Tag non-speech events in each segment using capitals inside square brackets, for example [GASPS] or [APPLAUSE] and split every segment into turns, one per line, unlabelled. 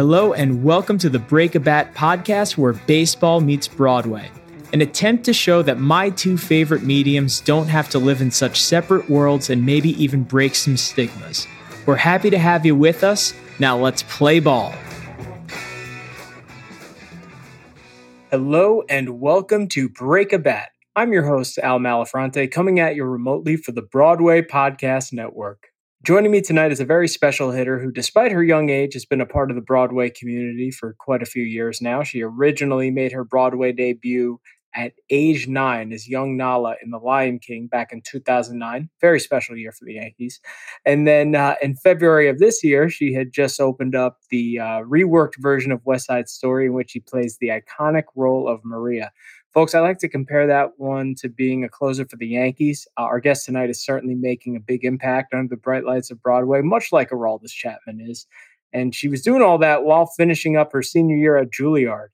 Hello, and welcome to the Break a Bat podcast where baseball meets Broadway. An attempt to show that my two favorite mediums don't have to live in such separate worlds and maybe even break some stigmas. We're happy to have you with us. Now let's play ball. Hello, and welcome to Break a Bat. I'm your host, Al Malafronte, coming at you remotely for the Broadway Podcast Network. Joining me tonight is a very special hitter who, despite her young age, has been a part of the Broadway community for quite a few years now. She originally made her Broadway debut at age nine as young Nala in The Lion King back in 2009. Very special year for the Yankees. And then uh, in February of this year, she had just opened up the uh, reworked version of West Side Story, in which she plays the iconic role of Maria. Folks, I like to compare that one to being a closer for the Yankees. Uh, our guest tonight is certainly making a big impact under the bright lights of Broadway, much like Aroldis Chapman is. And she was doing all that while finishing up her senior year at Juilliard,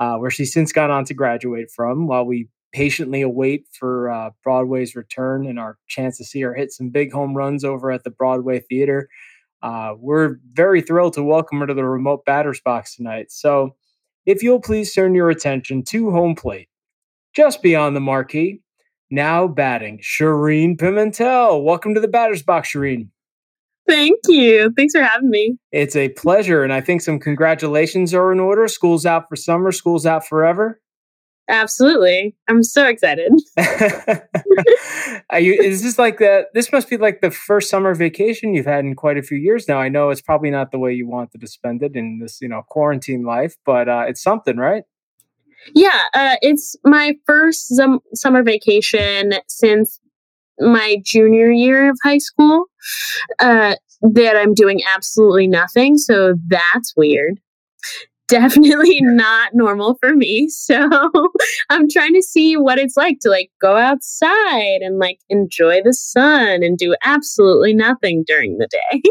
uh, where she's since gone on to graduate from, while we patiently await for uh, Broadway's return and our chance to see her hit some big home runs over at the Broadway Theater. Uh, we're very thrilled to welcome her to the remote batter's box tonight. So, if you'll please turn your attention to home plate just beyond the marquee. Now batting, Shereen Pimentel. Welcome to the batter's box, Shereen.
Thank you. Thanks for having me.
It's a pleasure. And I think some congratulations are in order. School's out for summer, school's out forever.
Absolutely. I'm so excited. [LAUGHS] [LAUGHS]
are you, is this like the, this must be like the first summer vacation you've had in quite a few years now. I know it's probably not the way you wanted to spend it in this, you know, quarantine life, but uh, it's something, right?
Yeah, uh, it's my first zum- summer vacation since my junior year of high school uh, that I'm doing absolutely nothing. So that's weird. Definitely not normal for me. [LAUGHS] So I'm trying to see what it's like to like go outside and like enjoy the sun and do absolutely nothing during the day.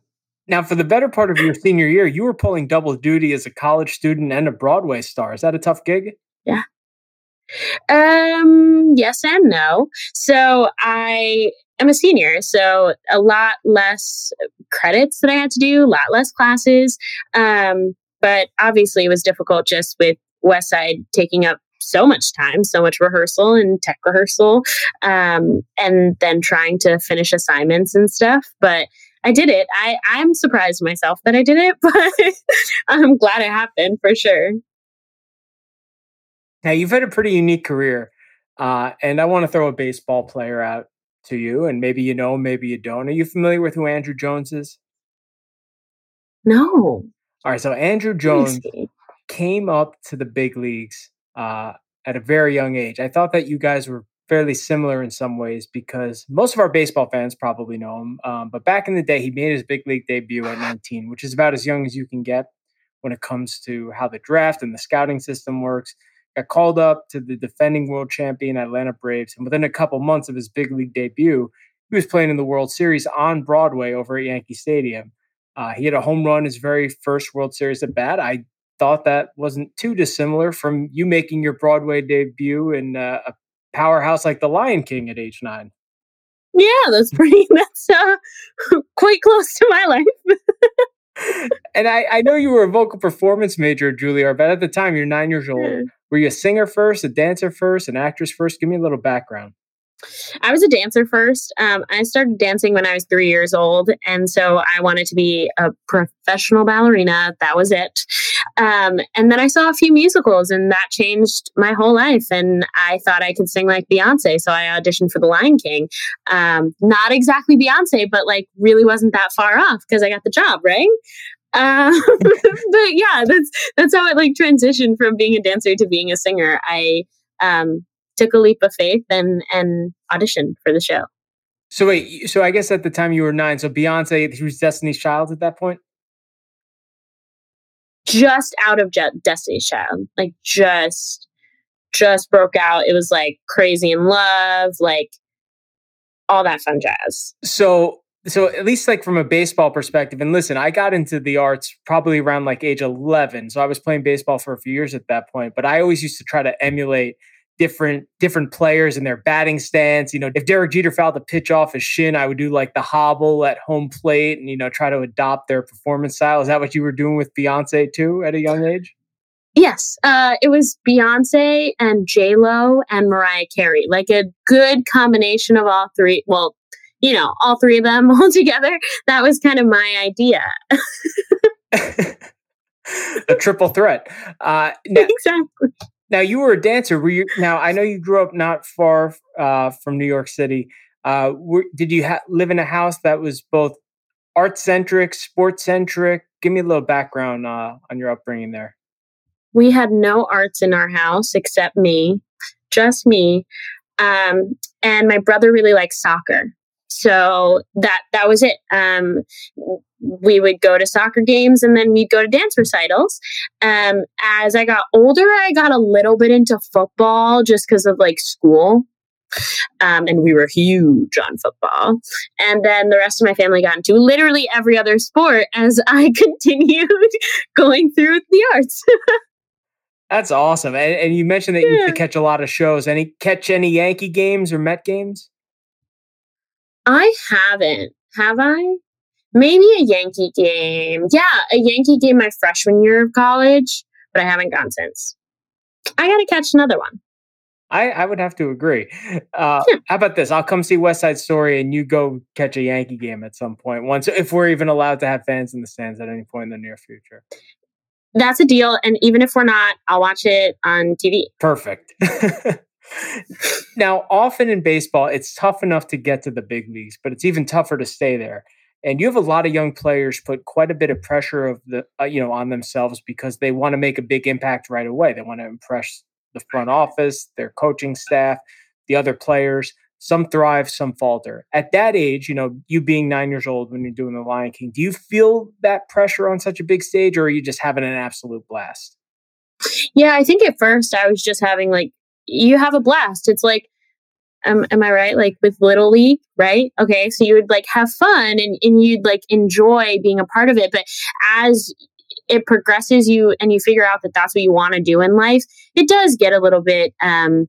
[LAUGHS]
Now, for the better part of your senior year, you were pulling double duty as a college student and a Broadway star. Is that a tough gig?
Yeah. Um, yes and no. So I am a senior, so a lot less credits that I had to do, a lot less classes. Um, but obviously it was difficult just with West Side taking up so much time, so much rehearsal and tech rehearsal, um, and then trying to finish assignments and stuff. But I did it. I, I'm surprised myself that I did it, [LAUGHS] but I'm glad it happened for sure.
Now, you've had a pretty unique career. Uh, and I want to throw a baseball player out to you, and maybe you know, maybe you don't. Are you familiar with who Andruw Jones is?
No.
All right. So, Andruw Jones came up to the big leagues uh, at a very young age. I thought that you guys were fairly similar in some ways because most of our baseball fans probably know him. Um, but back in the day, he made his big league debut at [SIGHS] 19, which is about as young as you can get when it comes to how the draft and the scouting system works. Got called up to the defending world champion Atlanta Braves, and within a couple months of his big league debut, he was playing in the World Series on Broadway over at Yankee Stadium. Uh, he had a home run his very first World Series at bat. I thought that wasn't too dissimilar from you making your Broadway debut in uh, a powerhouse like the Lion King at age nine.
Yeah, that's pretty. [LAUGHS] That's uh, quite close to my life. [LAUGHS]
and I, I know you were a vocal performance major Juilliard, but at the time you're nine years old. Were you a singer first, a dancer first, an actress first? Give me a little background.
I was a dancer first. Um, I started dancing when I was three years old. And so I wanted to be a professional ballerina. That was it. Um, and then I saw a few musicals, and that changed my whole life. And I thought I could sing like Beyonce. So I auditioned for The Lion King. Um, not exactly Beyonce, but like really wasn't that far off because I got the job, right? Um, [LAUGHS] but yeah, that's that's how it like transitioned from being a dancer to being a singer. I um, took a leap of faith and and auditioned for the show.
So wait, so I guess at the time you were nine, so Beyonce, she was Destiny's Child at that point.
Just out of Je- Destiny's Child, like just just broke out. It was like crazy in love, like all that fun jazz.
So so at least like from a baseball perspective and listen i got into the arts probably around like age 11 so i was playing baseball for a few years at that point but i always used to try to emulate different different players in their batting stance. You know, if Derek Jeter fouled a pitch off his shin, I would do like the hobble at home plate and you know try to adopt their performance style. Is that what you were doing with Beyonce too at a young age?
Yes, uh, it was Beyonce and J Lo and Mariah Carey, like a good combination of all three. Well, you know, all three of them [LAUGHS] all together. That was kind of my idea. [LAUGHS]
a triple threat. Uh, [LAUGHS] now,
exactly.
Now you were a dancer. Were you? Now I know you grew up not far uh, from New York City. Uh, were, did you ha- live in a house that was both art centric, sports centric? Give me a little background uh, on your upbringing there.
We had no arts in our house except me, just me. Um, and my brother really likes soccer so that that was it um, we would go to soccer games and then we'd go to dance recitals um, as i got older i got a little bit into football just because of like school um, and we were huge on football and then the rest of my family got into literally every other sport as [LAUGHS] i continued going through the arts [LAUGHS]
That's awesome. And, and, you mentioned that yeah. you catch a lot of shows. Any catch any Yankee games or Met games?
I haven't. Have I? Maybe a Yankee game. Yeah, a Yankee game my freshman year of college, but I haven't gone since. I got to catch another one.
I, I would have to agree. Uh, yeah. How about this? I'll come see West Side Story, and you go catch a Yankee game at some point. Once, if we're even allowed to have fans in the stands at any point in the near future.
That's a deal, and even if we're not, I'll watch it on TV.
Perfect. [LAUGHS] now, often in baseball, it's tough enough to get to the big leagues, but it's even tougher to stay there. And you have a lot of young players put quite a bit of pressure of the uh, you know on themselves because they want to make a big impact right away. They want to impress the front office, their coaching staff, the other players. Some thrive, some falter. At that age, you know, you being nine years old when you're doing the Lion King, do you feel that pressure on such a big stage, or are you just having an absolute blast?
Yeah, I think at first I was just having like you have a blast. It's like, um, am I right? Like with Little League, right? Okay, so you would like have fun and, and you'd like enjoy being a part of it. But as it progresses you and you figure out that that's what you want to do in life, it does get a little bit um,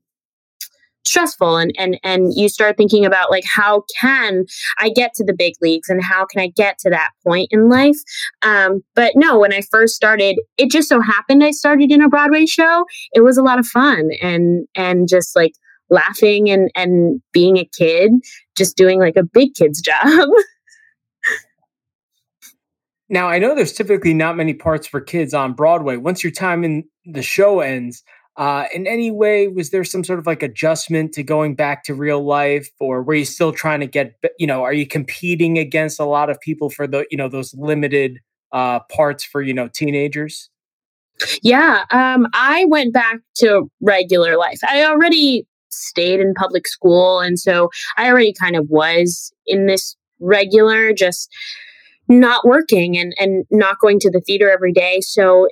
stressful and and and you start thinking about like how can i get to the big leagues and how can i get to that point in life? Um, but no when i first started it just so happened i started in a broadway show. It was a lot of fun and and just like laughing and and being a kid just doing like a big kid's [LAUGHS] job.
Now i know there's typically not many parts for kids on broadway. Once your time in the show ends uh, in any way, was there some sort of like adjustment to going back to real life, or were you still trying to get, you know, are you competing against a lot of people for the, you know, those limited uh, parts for, you know, teenagers?
Yeah, um, I went back to regular life. I already stayed in public school, and so I already kind of was in this regular, just not working and and not going to the theater every day. So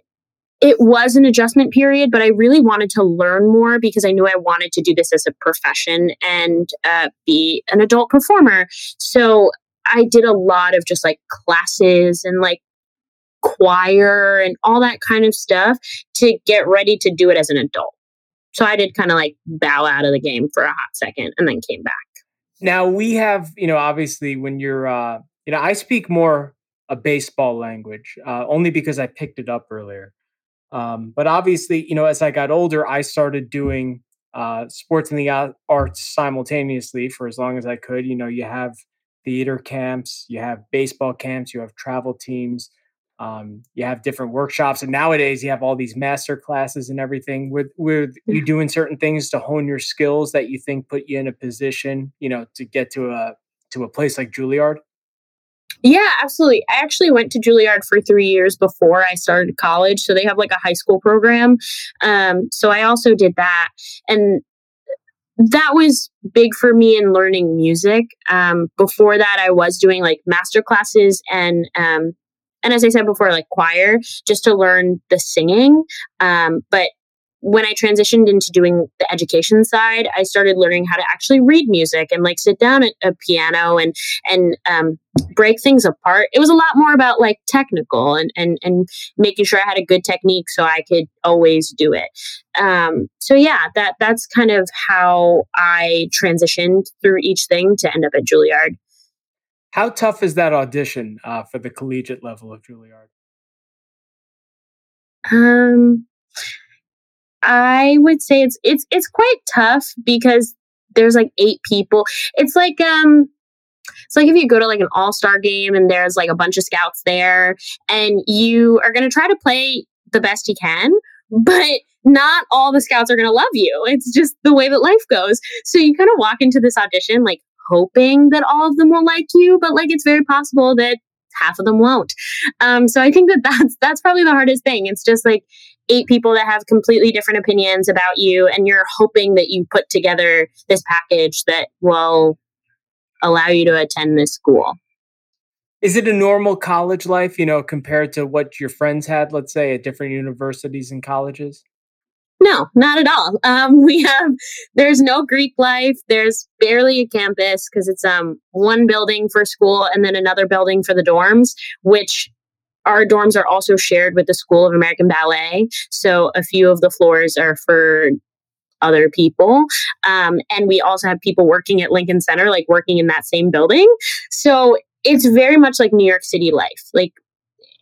it was an adjustment period, but I really wanted to learn more because I knew I wanted to do this as a profession and uh, be an adult performer. So I did a lot of just like classes and like choir and all that kind of stuff to get ready to do it as an adult. So I did kind of like bow out of the game for a hot second and then came back.
Now we have, you know, obviously when you're, uh, you know, I speak more a baseball language, uh, only because I picked it up earlier. Um, but obviously, you know, as I got older, I started doing uh, sports and the arts simultaneously for as long as I could. You know, you have theater camps, you have baseball camps, you have travel teams, um, you have different workshops, and nowadays you have all these master classes and everything. With with you doing certain things to hone your skills that you think put you in a position, you know, to get to a to a place like Juilliard.
Yeah, absolutely. I actually went to Juilliard for three years before I started college. So they have like a high school program. Um, so I also did that. And that was big for me in learning music. Um, before that, I was doing like master classes and um, and as I said before, like choir, just to learn the singing. Um, but when I transitioned into doing the education side, I started learning how to actually read music and like sit down at a piano and and um, break things apart. It was a lot more about like technical and and and making sure I had a good technique so I could always do it. Um, so yeah, that that's kind of how I transitioned through each thing to end up at Juilliard.
How tough is that audition uh, for the collegiate level of Juilliard?
Um, I would say it's it's it's quite tough because there's like eight people. It's like um it's like if you go to like an all-star game and there's like a bunch of scouts there and you are going to try to play the best you can, but not all the scouts are going to love you. It's just the way that life goes. So you kind of walk into this audition like hoping that all of them will like you, but like it's very possible that half of them won't. Um, so I think that that's that's probably the hardest thing. It's just like eight people that have completely different opinions about you, and you're hoping that you put together this package that will allow you to attend this school.
Is it a normal college life, you know, compared to what your friends had, let's say, at different universities and colleges?
No, not at all. Um, we have there's no Greek life. There's barely a campus because it's um one building for school and then another building for the dorms, which our dorms are also shared with the School of American Ballet. So a few of the floors are for other people. Um, and we also have people working at Lincoln Center, like working in that same building. So it's very much like New York City life. Like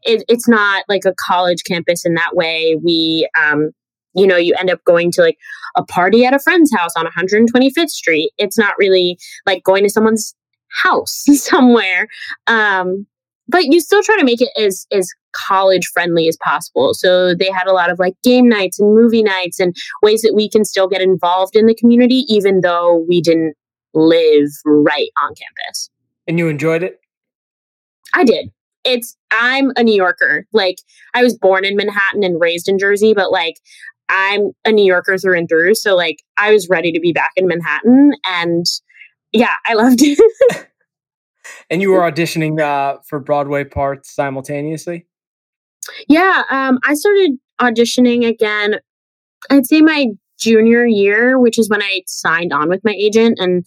it, it's not like a college campus in that way. We, um, you know, you end up going to like a party at a friend's house on 125th Street. It's not really like going to someone's house [LAUGHS] somewhere. Um, but you still try to make it as as college friendly as possible. So they had a lot of like game nights and movie nights and ways that we can still get involved in the community even though we didn't live right on campus.
And you enjoyed it?
I did. It's I'm a New Yorker. Like I was born in Manhattan and raised in Jersey, but like I'm a New Yorker through and through. So like I was ready to be back in Manhattan and yeah, I loved it. [LAUGHS]
and you were auditioning uh, for Broadway parts simultaneously?
Yeah, um, I started auditioning again, I'd say my junior year, which is when I signed on with my agent and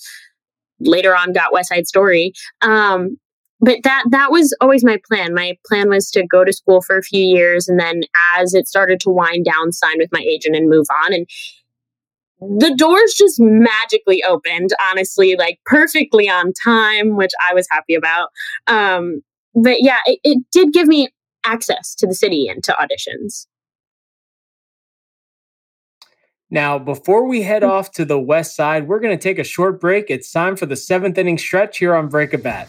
later on got West Side Story. Um, but that that was always my plan. My plan was to go to school for a few years and then as it started to wind down, sign with my agent and move on. And the doors just magically opened, honestly, like perfectly on time, which I was happy about. Um, but yeah, it, it did give me access to the city and to auditions.
Now, before we head off to the west side, we're going to take a short break. It's time for the seventh inning stretch here on Break a Bat.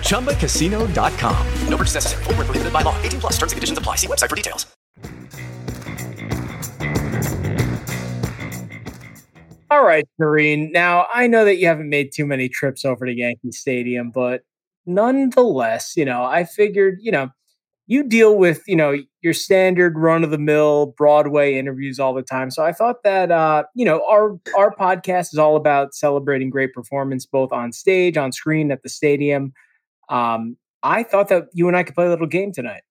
ChumbaCasino.com. No purchase necessary. Void where prohibited by law. 18 plus terms and conditions apply. See website for details.
All right, Kareen. Now, I know that you haven't made too many trips over to Yankee Stadium, but nonetheless, you know, I figured, you know, you deal with, you know, your standard run of the mill Broadway interviews all the time. So I thought that uh, you know, our our podcast is all about celebrating great performance both on stage, on screen, at the stadium. Um, I thought that you and I could play a little game tonight.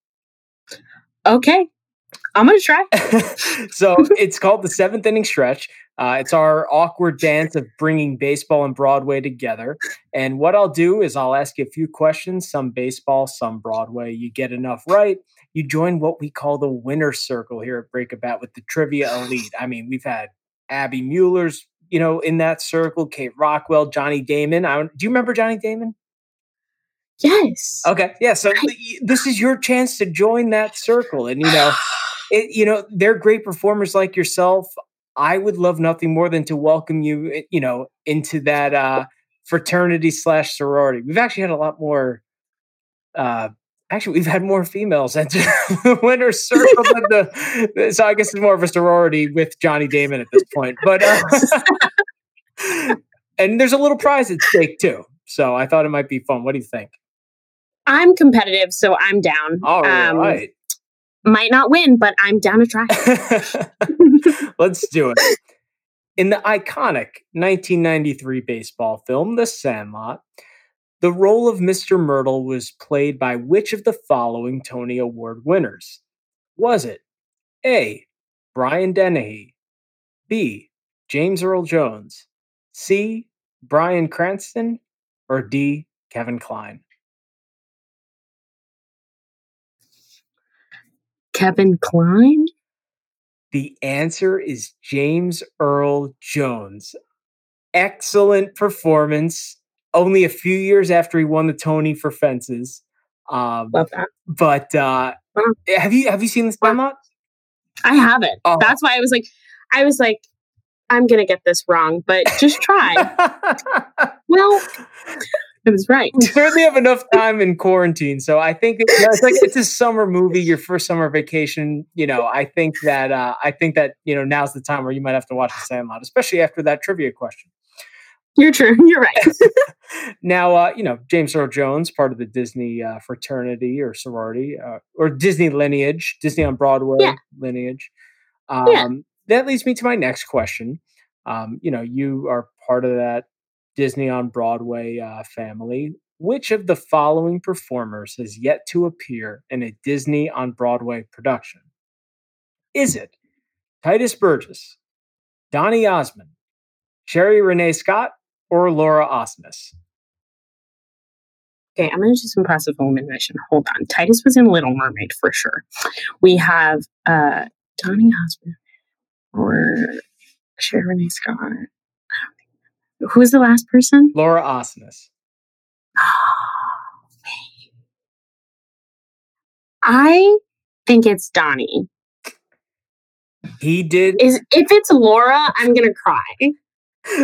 Okay. I'm gonna try. [LAUGHS]
so it's called the seventh inning stretch. Uh, it's our awkward dance of bringing baseball and Broadway together. And what I'll do is I'll ask you a few questions, some baseball, some Broadway. You get enough right, you join what we call the winner circle here at Break a Bat with the trivia elite. I mean, we've had Abby Mueller's, you know, in that circle, Kate Rockwell, Johnny Damon. I do you remember Johnny Damon?
Yes.
Okay. Yeah. So this is your chance to join that circle, and you know, [SIGHS] it, you know, they're great performers like yourself. I would love nothing more than to welcome you, eh, you know, into that uh, fraternity slash sorority. We've actually had a lot more. Uh, actually, we've had more females [LAUGHS] enter the winner's circle than the. So I guess it's more of a sorority with Johnny Damon at this point, but. Uh, [LAUGHS] and there's a little prize at stake too. So I thought it might be fun. What do you think?
I'm competitive, so I'm down.
All um, right.
Might not win, but I'm down to try. [LAUGHS]
Let's do it. In the iconic 1993 baseball film, The Sandlot, the role of Mr. Mertle was played by which of the following Tony Award winners? Was it A. Brian Dennehy, B. James Earl Jones, C. Bryan Cranston, or D. Kevin Kline?
Kevin Kline?
The answer is James Earl Jones. Excellent performance. Only a few years after he won the Tony for Fences.
Um, Love that.
But uh, have you have you seen the Sandlot?
I haven't. Oh. That's why I was like, I was like, I'm gonna get this wrong, but just try. [LAUGHS] well, it was right.
We certainly have enough time in quarantine, so I think it's like it's a summer movie, your first summer vacation. You know, I think that uh, I think that you know now's the time where you might have to watch The Sandlot, especially after that trivia question.
You're true. [LAUGHS] You're right. [LAUGHS]
now, uh, you know James Earl Jones, part of the Disney uh, fraternity or sorority uh, or Disney lineage, Disney on Broadway yeah. lineage. Um, yeah. That leads me to my next question. Um, you know, you are part of that Disney on Broadway uh, family. Which of the following performers has yet to appear in a Disney on Broadway production? Is it Tituss Burgess, Donny Osmond, Sherie Rene Scott, or Laura Osnes?
Okay, I'm going to do some passive elimination. Hold on. Tituss was in Little Mermaid for sure. We have uh, Donny Osmond or Sherie Rene Scott. Who's the last person?
Laura Osnes.
Oh, [GASPS] I think it's Donny.
He did.
Is if it's Laura, I'm gonna cry.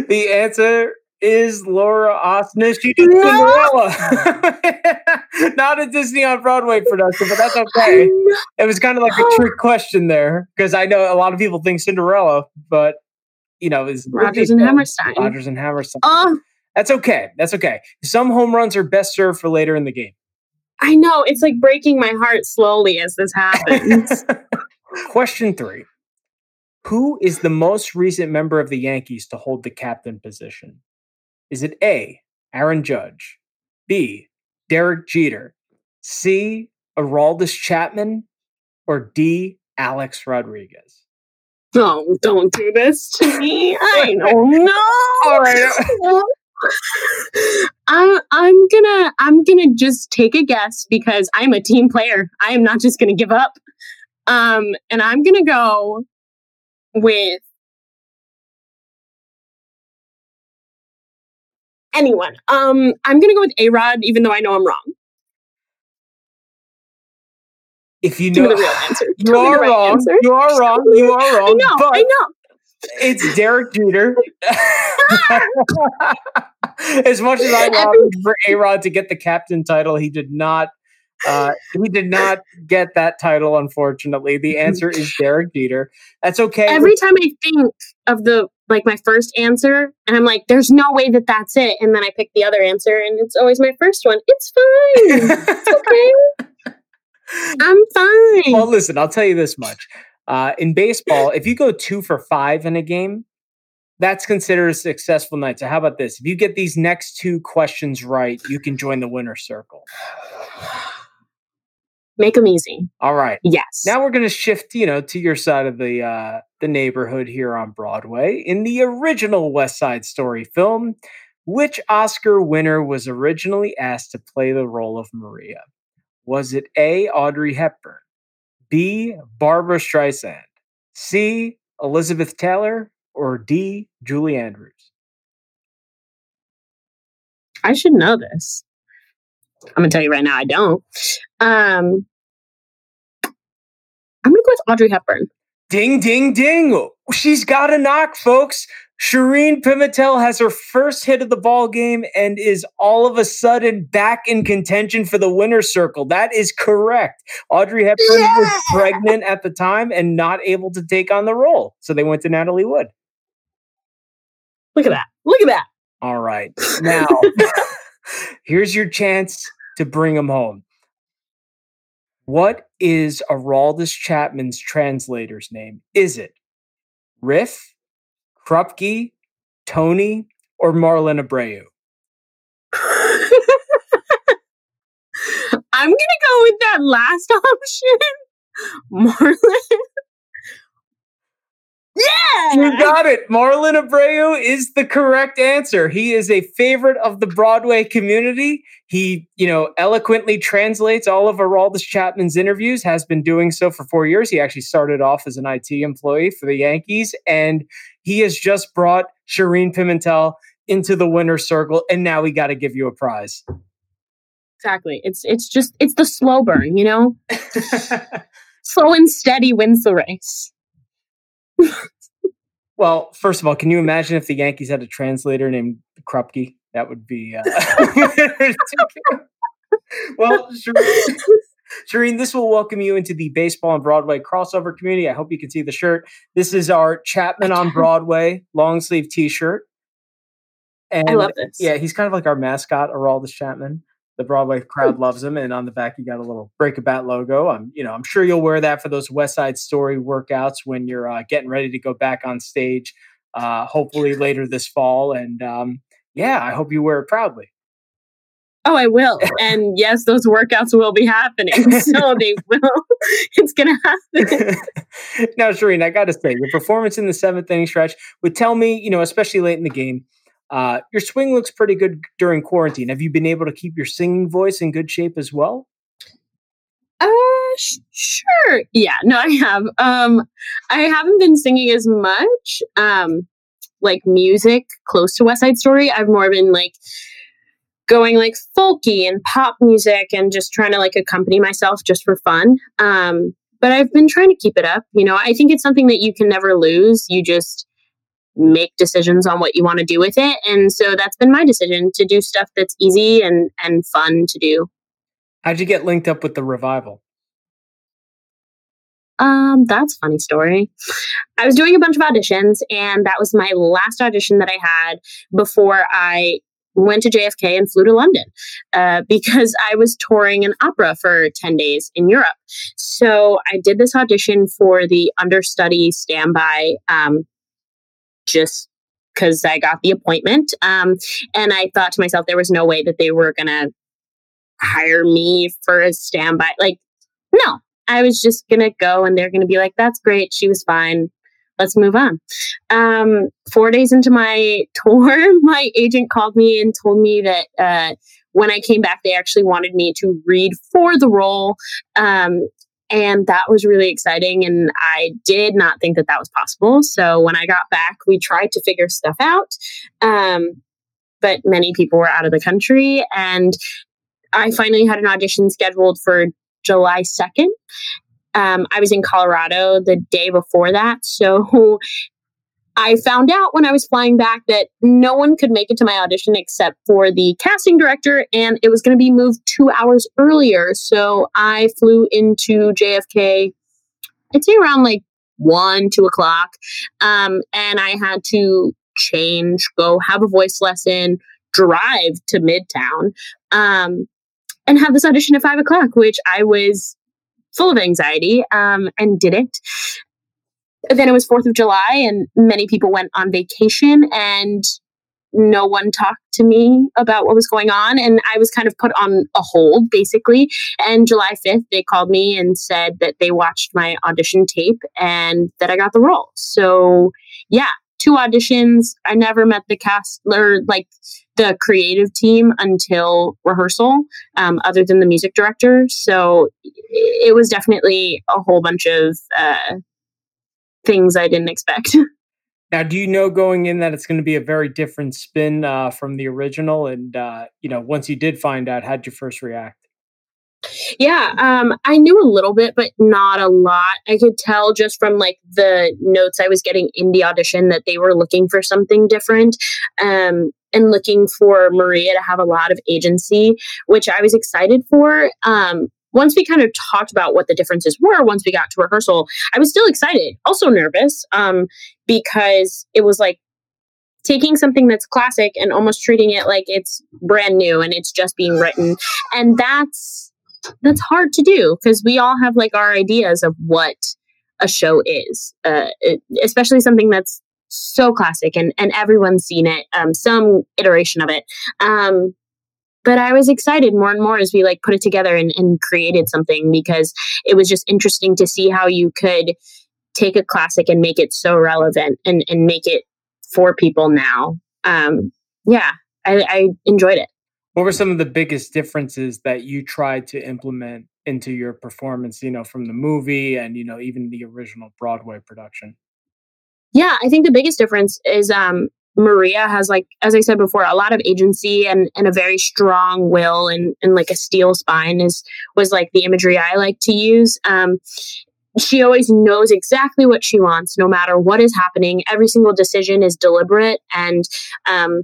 The answer is Laura Osnes. She did! Cinderella. [LAUGHS] Not a Disney on Broadway production, but that's okay. It was kind of like a [GASPS] trick question there because I know a lot of people think Cinderella, but you know, is
Rodgers and Hammerstein.
Rodgers and Hammerstein. Oh, that's okay. That's okay. Some home runs are best served for later in the game.
I know. It's like breaking my heart slowly as this happens. [LAUGHS]
Question three Who is the most recent member of the Yankees to hold the captain position? Is it A, Aaron Judge, B, Derek Jeter, C, Aroldis Chapman, or D, Alex Rodriguez?
Oh, don't do this to me. I don't know. [LAUGHS] I'm I'm gonna I'm gonna just take a guess because I'm a team player. I am not just gonna give up. Um, and I'm gonna go with anyone. Um, I'm gonna go with A Rod, even though I know I'm wrong.
If you know
the real answer, [LAUGHS]
you are wrong. Answer. You are wrong. You are [LAUGHS] wrong.
I know. I know.
It's Derek Jeter. [LAUGHS] as much as I wanted for A Rod to get the captain title, he did not. Uh, he did not get that title, unfortunately. The answer is Derek Jeter. That's okay.
Every time I think of the like my first answer, and I'm like, "There's no way that that's it," and then I pick the other answer, and it's always my first one. It's fine. it's okay. I'm fine.
Well, listen, I'll tell you this much. Uh, in baseball, if you go two for five in a game, that's considered a successful night. So, how about this? If you get these next two questions right, you can join the winner circle.
Make them easy.
All right.
Yes.
Now we're going to shift, you know, to your side of the uh, the neighborhood here on Broadway. In the original West Side Story film, which Oscar winner was originally asked to play the role of Maria? Was it A. Audrey Hepburn, B. Barbra Streisand, C. Elizabeth Taylor, or D. Julie Andrews?
I should know this. I'm gonna tell you right now, I don't. Um, I'm gonna go with Audrey Hepburn.
Ding, ding, ding! She's got a knock, folks. Shereen Pimentel has her first hit of the ball game and is all of a sudden back in contention for the winner's circle. That is correct. Audrey Hepburn yeah! was pregnant at the time and not able to take on the role, so they went to Natalie Wood.
Look at that! Look at that!
All right, [LAUGHS] now here's your chance to bring them home. What is Aroldis Chapman's translator's name? Is it Riff, Krupke, Tony, or Marlon Abreu? [LAUGHS]
I'm gonna go with that last [LAUGHS] option, Marlon. Yeah,
you got it. Marlon Abreu is the correct answer. He is a favorite of the Broadway community. He, you know, eloquently translates all of Aroldis Chapman's interviews. Has been doing so for four years. He actually started off as an IT employee for the Yankees, and he has just brought Shereen Pimentel into the winner's circle. And now we got to give you a prize.
Exactly. It's it's just it's the slow burn, you know. [LAUGHS] Slow and steady wins the race
well, first of all, can you imagine if the Yankees had a translator named Krupke? That would be. Uh, [LAUGHS] well, Shereen, Shereen, this will welcome you into the baseball and Broadway crossover community. I hope you can see the shirt. This is our Chapman on [LAUGHS] Broadway long sleeve T-shirt.
And I love this.
Yeah, he's kind of like our mascot, Aroldis Chapman the Broadway crowd loves them. and on the back you got a little Break a Bat logo. I'm, you know, I'm sure you'll wear that for those West Side Story workouts when you're uh, getting ready to go back on stage, uh, hopefully later this fall. And um, yeah, I hope you wear it proudly.
Oh, I will. And yes, those workouts will be happening. [LAUGHS] So they will. it's going to happen. [LAUGHS]
now, Shereen, I got to say, your performance in the seventh inning stretch would tell me, you know, especially late in the game, uh, your swing looks pretty good during quarantine. Have you been able to keep your singing voice in good shape as well?
Uh, sh- sure. Yeah, [LAUGHS] no, I have. Um, I haven't been singing as much. Um, like music close to West Side Story. I've more been like going like folky and pop music and just trying to like accompany myself just for fun. Um, but I've been trying to keep it up. You know, I think it's something that you can never lose. You just make decisions on what you want to do with it. And so that's been my decision to do stuff that's easy and and fun to do.
How'd you get linked up with the revival?
Um, that's funny story. I was doing a bunch of auditions, and that was my last audition that I had before I went to JFK and flew to London uh, [LAUGHS] because I was touring an opera for 10 days in Europe. So I did this audition for the understudy standby um, just because I got the appointment. Um, and I thought to myself, there was no way that they were going to hire me for a standby. Like, no, I was just going to go and they're going to be like, that's great. She was fine. Let's move on. Um, four days into my [LAUGHS] tour, my agent called me and told me that uh, when I came back, they actually wanted me to read for the role. Um, and that was really exciting. And I did not think that that was possible. So when I got back, we tried to figure stuff out. Um, but many people were out of the country. And I finally had an audition scheduled for July 2nd. Um, I was in Colorado the day before that. [LAUGHS] So I found out when I was flying back that no one could make it to my audition except for the casting director, and it was going to be moved two hours earlier. So I flew into JFK, I'd say around like one, two o'clock. Um, and I had to change, go have a voice lesson, drive to Midtown, um, and have this audition at five o'clock, which I was full of anxiety um, and did it. Then it was 4th of July, and many people went on vacation, and no one talked to me about what was going on. And I was kind of put on a hold, basically. And July 5th, they called me and said that they watched my audition tape and that I got the role. So, yeah, two auditions. I never met the cast or like the creative team until rehearsal, um, other than the music director. So it was definitely a whole bunch of uh, things I didn't expect. [LAUGHS]
Now, do you know going in that it's going to be a very different spin uh, from the original? And uh, you know, once you did find out, how'd you first react?
Yeah, um, I knew a little bit, but not a lot. I could tell just from like the notes I was getting in the audition that they were looking for something different. Um, and looking for Maria to have a lot of agency, which I was excited for. Um, once we kind of talked about what the differences were, once we got to rehearsal, I was still excited, also nervous, um, because it was like taking something that's classic and almost treating it like it's brand new and it's just being written. And that's that's hard to do because we all have like our ideas of what a show is, uh, it, especially something that's so classic and and everyone's seen it, um, some iteration of it. Um, but I was excited more and more as we like put it together and, and created something because it was just interesting to see how you could take a classic and make it so relevant and, and make it for people now. Um, yeah, I, I enjoyed it.
What were some of the biggest differences that you tried to implement into your performance, you know, from the movie and, you know, even the original Broadway production?
Yeah, I think the biggest difference is um, Maria has like, as I said before, a lot of agency and, and a very strong will and, and like a steel spine is was like the imagery I like to use. Um, she always knows exactly what she wants, no matter what is happening. Every single decision is deliberate, and um,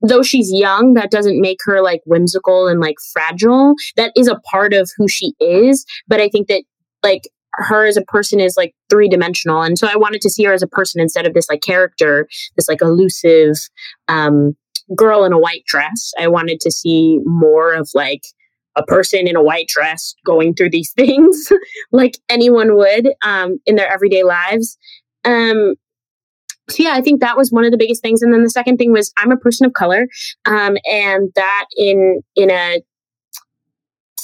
though she's young, that doesn't make her like whimsical and like fragile. That is a part of who she is. But I think that like her as a person is like three dimensional. And so I wanted to see her as a person instead of this like character, this like elusive um, girl in a white dress. I wanted to see more of like a person in a white dress going through these [LAUGHS] things like anyone would um, in their everyday lives. Um, so yeah, I think that was one of the biggest things. And then the second thing was I'm a person of color, um, and that in in a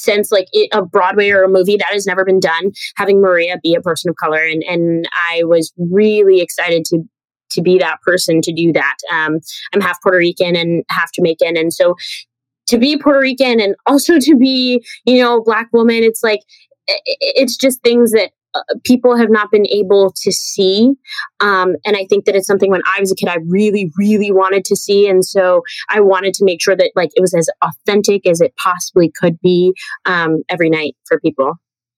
sense like it, a Broadway or a movie that has never been done, having Maria be a person of color, and and I was really excited to to be that person to do that. Um, I'm half Puerto Rican and half Jamaican, and so to be Puerto Rican and also to be you know black woman, it's like it's just things that people have not been able to see. Um, and I think that it's something when I was a kid, I really, really wanted to see. And so I wanted to make sure that like it was as authentic as it possibly could be um, every night for people.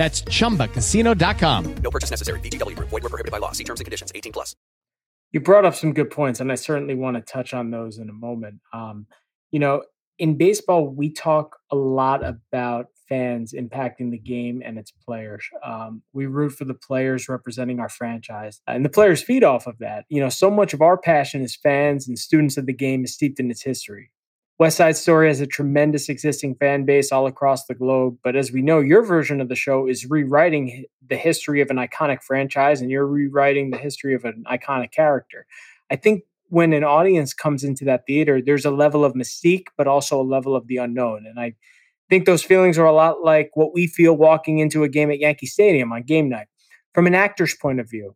That's chumbacasino.com.
No purchase necessary. VGW Group. Void were prohibited by law. See terms and conditions. 18 plus.
You brought up some good points, and I certainly want to touch on those in a moment. Um, you know, in baseball, we talk a lot about fans impacting the game and its players. Um, we root for the players representing our franchise, and the players feed off of that. You know, so much of our passion as fans and students of the game is steeped in its history. West Side Story has a tremendous existing fan base all across the globe, but as we know, your version of the show is rewriting the history of an iconic franchise and you're rewriting the history of an iconic character. I think when an audience comes into that theater, there's a level of mystique, but also a level of the unknown. And I think those feelings are a lot like what we feel walking into a game at Yankee Stadium on game night. From an actor's point of view,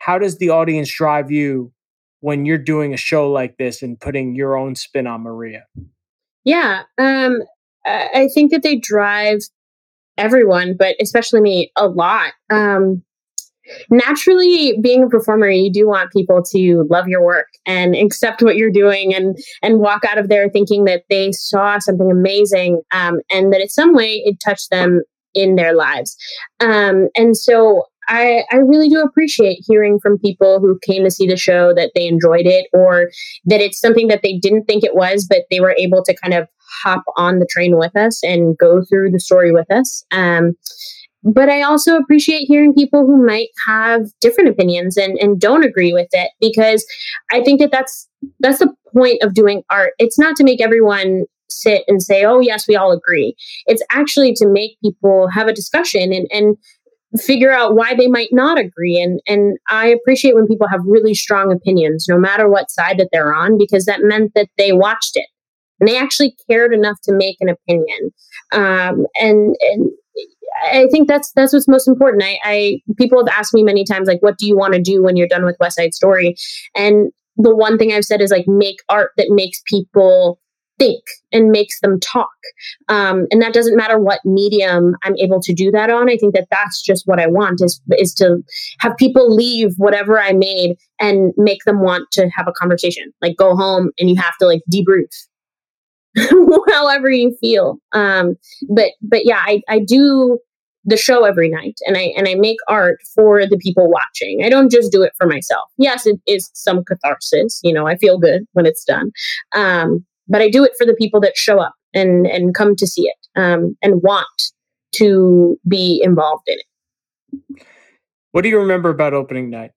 how does the audience drive you when you're doing a show like this and putting your own spin on Maria?
Yeah, um, I think that they drive everyone, but especially me, a lot. Um, naturally being a performer you do want people to love your work and accept what you're doing and and walk out of there thinking that they saw something amazing um, and that in some way it touched them in their lives um, and so I, I really do appreciate hearing from people who came to see the show that they enjoyed it or that it's something that they didn't think it was, but they were able to kind of hop on the train with us and go through the story with us. Um, but I also appreciate hearing people who might have different opinions and, and don't agree with it because I think that that's that's the point of doing art. It's not to make everyone sit and say, "Oh yes, we all agree." It's actually to make people have a discussion and and figure out why they might not agree and and I appreciate when people have really strong opinions no matter what side that they're on because that meant that they watched it and they actually cared enough to make an opinion um, and and I think that's that's what's most important. I, I people have asked me many times, like, what do you want to do when you're done with West Side Story? And the one thing I've said is like make art that makes people think and makes them talk. Um, and that doesn't matter what medium I'm able to do that on. I think that that's just what I want is is to have people leave whatever I made and make them want to have a conversation. Like go home and you have to like debrief [LAUGHS] however you feel. Um, but but yeah, I, I do the show every night and I and I make art for the people watching. I don't just do it for myself. Yes, it is some catharsis. You know, I feel good when it's done. Um, but I do it for the people that show up and and come to see it um, and want to be involved in it.
What do you remember about opening night?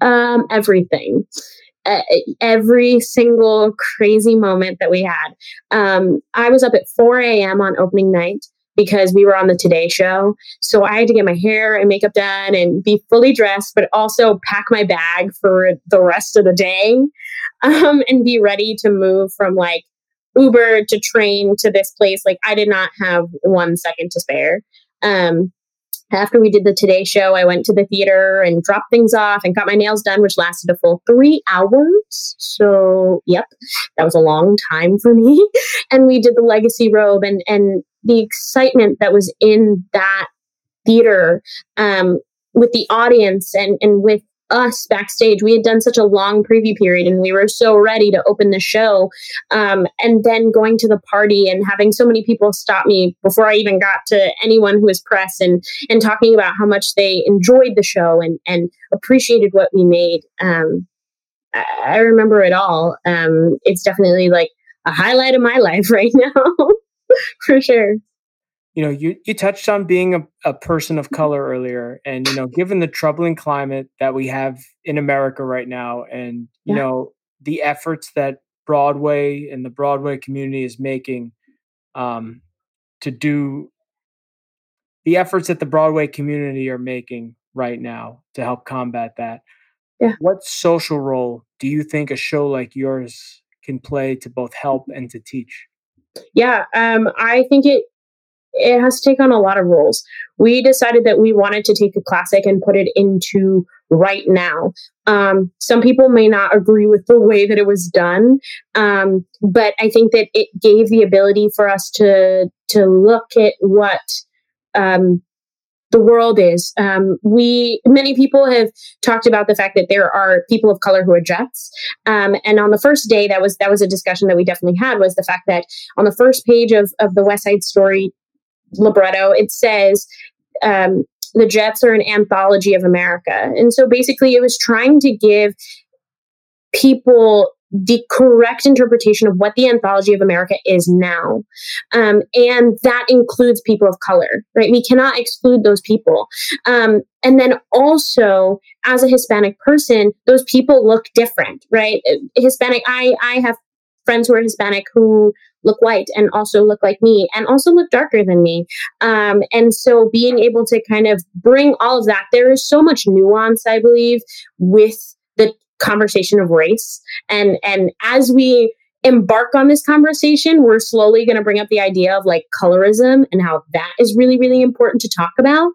Um, everything every single crazy moment that we had. Um, I was up at 4 a.m. on opening night because we were on the Today Show. So I had to get my hair and makeup done and be fully dressed, but also pack my bag for the rest of the day [LAUGHS] um, and be ready to move from like Uber to train to this place. Like I did not have one second to spare. Um, after we did the Today Show, I went to the theater and dropped things off and got my nails done, which lasted a full three hours. So, yep, that was a long time for me. [LAUGHS] And we did the Legacy Robe, and and the excitement that was in that theater um, with the audience and and with us backstage. We had done such a long preview period and we were so ready to open the show. Um, and then going to the party and having so many people stop me before I even got to anyone who was press and, and talking about how much they enjoyed the show and, and appreciated what we made. Um, I, remember it all. Um, it's definitely like a highlight of my [LAUGHS] life right now, [LAUGHS] for sure
you know, you, you touched on being a, a person of color earlier. And, you know, given the troubling climate that we have in America right now, and, you yeah. know, the efforts that Broadway and the Broadway community is making um, to do the efforts that the Broadway community are making right now to help combat that.
Yeah.
What social role do you think a show like yours can play to both help and to teach?
Yeah, um, I think it it has to take on a lot of roles. We decided that we wanted to take a classic and put it into right now. Um, some people may not agree with the [LAUGHS] way that it was done, um, but I think that it gave the ability for us to to look at what um, the world is. Um, we many people have talked about the fact that there are people of color who are Jets, um, and on the first day, that was that was a discussion that we definitely had. Was the fact that on the first page of of the West Side Story libretto, it says um, the Jets are an anthology of America. And so basically, it was trying to give people the correct interpretation of what the anthology of America is now. Um, and that includes people of color, right? We cannot exclude those people. Um, and then also, as a Hispanic person, those people look different, right? Hispanic, I, I have friends who are Hispanic who look white and also look like me and also look darker than me. Um, and so being able to kind of bring all of that, there is so much nuance, I believe, with the conversation of race. And and as we embark on this conversation, we're slowly going to bring up the idea of like colorism and how that is really, really important to talk about.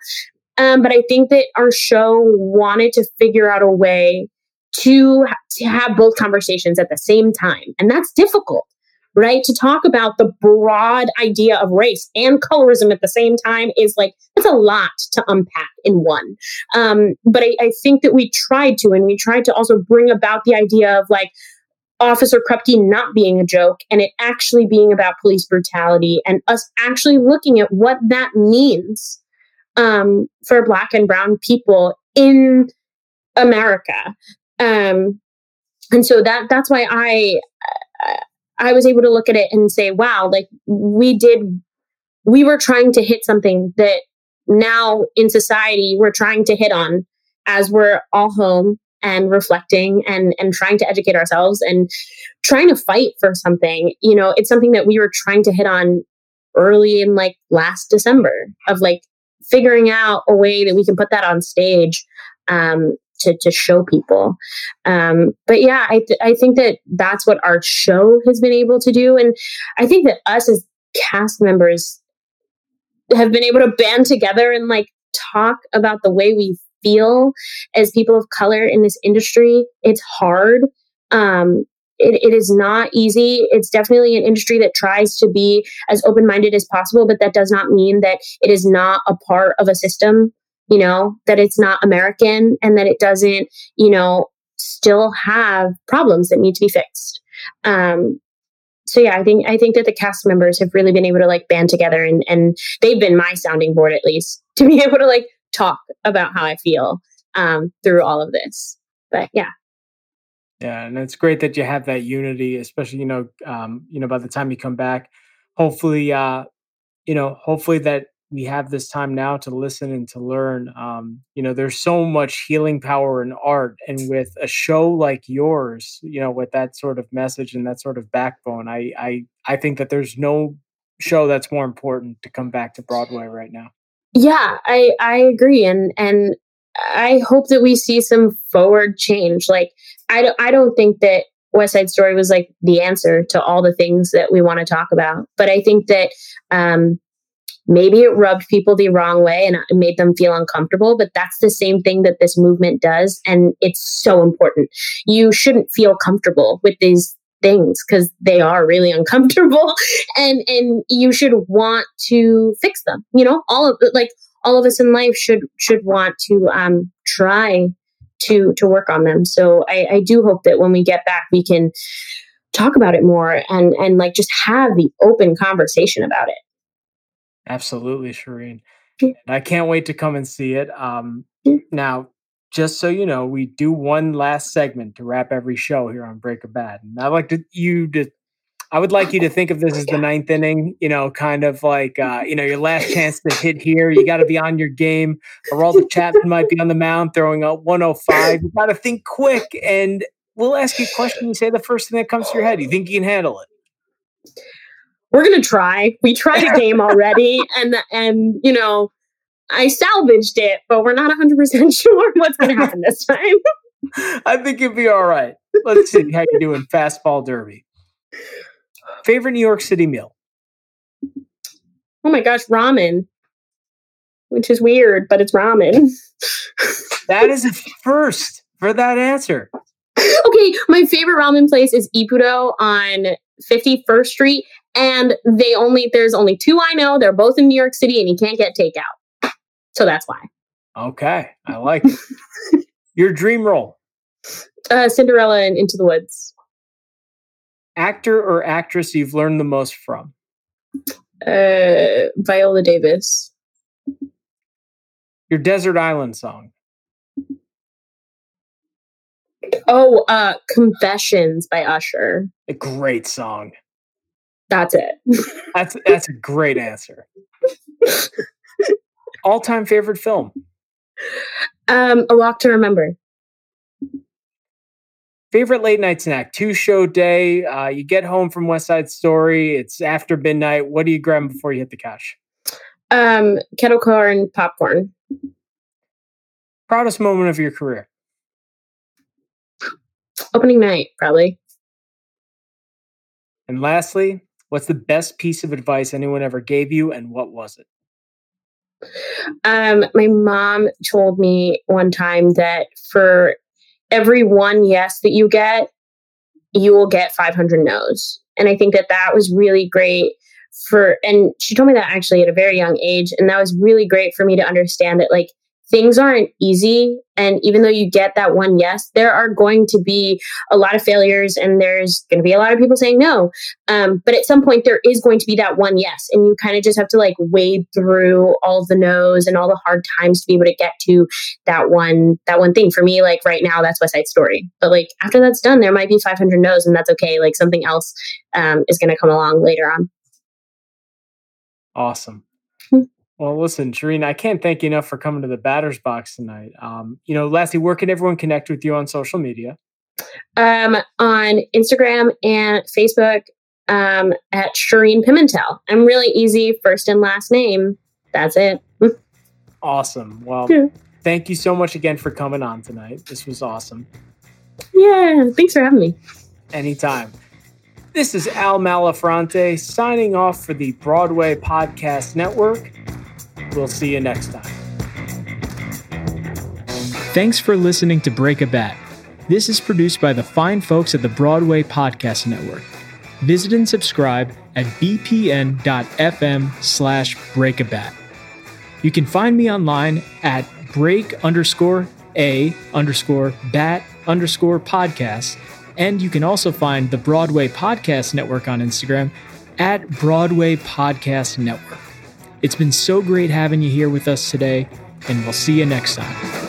Um, but I think that our show wanted to figure out a way to, to have both conversations at the same time. And that's difficult, right? To talk about the broad idea of race and colorism at the same time is like, it's a lot to unpack in one. Um, but I, I think that we tried to, and we tried to also bring about the idea of like, Officer Krupke not being a joke and it actually being about police brutality and us actually looking at what that means um, for Black and Brown people in America. Um, and so that that's why I I was able to look at it and say, wow, like we did, we were trying to hit something that now in society we're trying to hit on as we're all home and reflecting and and trying to educate ourselves and trying to fight for something. You know it's something that we were trying to hit on early in like last december of like figuring out a way that we can put that on stage um, to, to show people. Um, but yeah, I, th- I think that that's what our show has been able to do. And I think that us as cast members have been able to band together and like talk about the way we feel as people of color in this industry. It's hard. Um, it, it is not easy. It's definitely an industry that tries to be as open minded as possible, but that does not mean that it is not a part of a system you know, that it's not American and that it doesn't, you know, still have problems that need to be fixed. Um, so yeah, I think I think that the cast members have really been able to like band together and and they've been my sounding board at least [LAUGHS] to be able to like talk about how I feel um, through all of this. But yeah.
Yeah, and it's great that you have that unity, especially you know, um, you know, by the time you come back, hopefully, uh, you know, hopefully that we have this time now to listen and to learn. Um, you know, there's so much healing power in art, and with a show like yours, you know, with that sort of message and that sort of backbone, I I I think that there's no show that's more important to come back to Broadway right now.
Yeah, I I agree, and and I hope that we see some forward change. Like I don't I don't think that West Side Story was like the answer to all the things that we want to talk about, but I think that um, maybe it rubbed people the wrong way and made them feel uncomfortable but that's the same thing that this movement does and it's so important. You shouldn't feel comfortable with these things because they are really [LAUGHS] uncomfortable and and you should want to fix them you know? All of like all of us in life should should want to um try to to work on them. So i i do hope that when we get back we can talk about it more and and like just have the open conversation about it
Absolutely, Shereen. And I can't wait to come and see it. Um, now, just so you know, we do one last segment to wrap every show here on Break Bad. And I'd like to you to I would like you to think of this as the ninth inning, you know, kind of like uh, you know, your last chance to hit here. You gotta be on your game. Aroldis Chapman might be on the mound throwing out 105. You gotta think quick and we'll ask you a question. You say the first thing that comes to your head. You think you can handle it?
We're gonna try. We tried a game already, [LAUGHS] and and you know, I salvaged it, but we're not 100 percent [LAUGHS] sure what's gonna happen this time.
I think you'll be all right. Let's see how you do in fastball derby. Favorite New York City meal?
Oh my gosh, ramen. Which is weird, but it's ramen. [LAUGHS]
that is a first for that answer.
Okay, my favorite ramen place is Ippudo on 51st Street, and they only there's only two I know. They're both in New York City, and you can't get takeout. So that's why.
Okay, I like it. [LAUGHS] Your dream role?
Uh, Cinderella and Into the Woods.
Actor or actress you've learned the most from?
Uh, Viola Davis.
Your desert island song?
Oh, uh, Confessions by Usher.
A great song.
That's it.
That's that's a great answer. [LAUGHS] All time favorite film.
Um, A Walk to Remember.
Favorite late night snack. Two show day. Uh, you get home from West Side Story. It's after midnight. What do you grab before you hit the couch?
Um, kettle corn popcorn.
Proudest moment of your career.
Opening night, probably.
And lastly, what's the best piece of advice anyone ever gave you, and what was it?
Um, my mom told me one time that for every one yes that you get, you will get 500 no's. And I think that that was really great for, and she told me that actually at a very young age. And that was really great for me to understand that, like, things aren't easy. And even though you get that one yes, there are going to be a lot of failures and there's going to be a lot of people saying no. Um, but at some point, there is going to be that one yes. And you kind of just have to like wade through all the no's and all the hard times to be able to get to that one, that one thing. For me, like right now, that's West Side Story. But like after that's done, there might be 500 no's and that's okay. Like something else um, is going to come along later on.
Awesome. Well, listen, Shereen, I can't thank you enough for coming to the batter's box tonight. Um, you know, lastly, where can everyone connect with you on social media?
Um, on Instagram and Facebook um, at Shereen Pimentel. I'm really easy, first and last name. That's it. [LAUGHS]
Awesome. Well,
Yeah.
thank you so much again for coming on tonight. This was awesome.
Yeah, thanks for having me.
Anytime. This is Al Malafronte signing off for the Broadway Podcast Network. We'll see you next time. Thanks for listening to Break a Bat. This is produced by the fine folks at the Broadway Podcast Network. Visit and subscribe at bpn.fm slash breakabat. You can find me online at break underscore a underscore bat underscore podcast. And you can also find the Broadway Podcast Network on Instagram at Broadway Podcast Network. It's been so great having you here with us today, and we'll see you next time.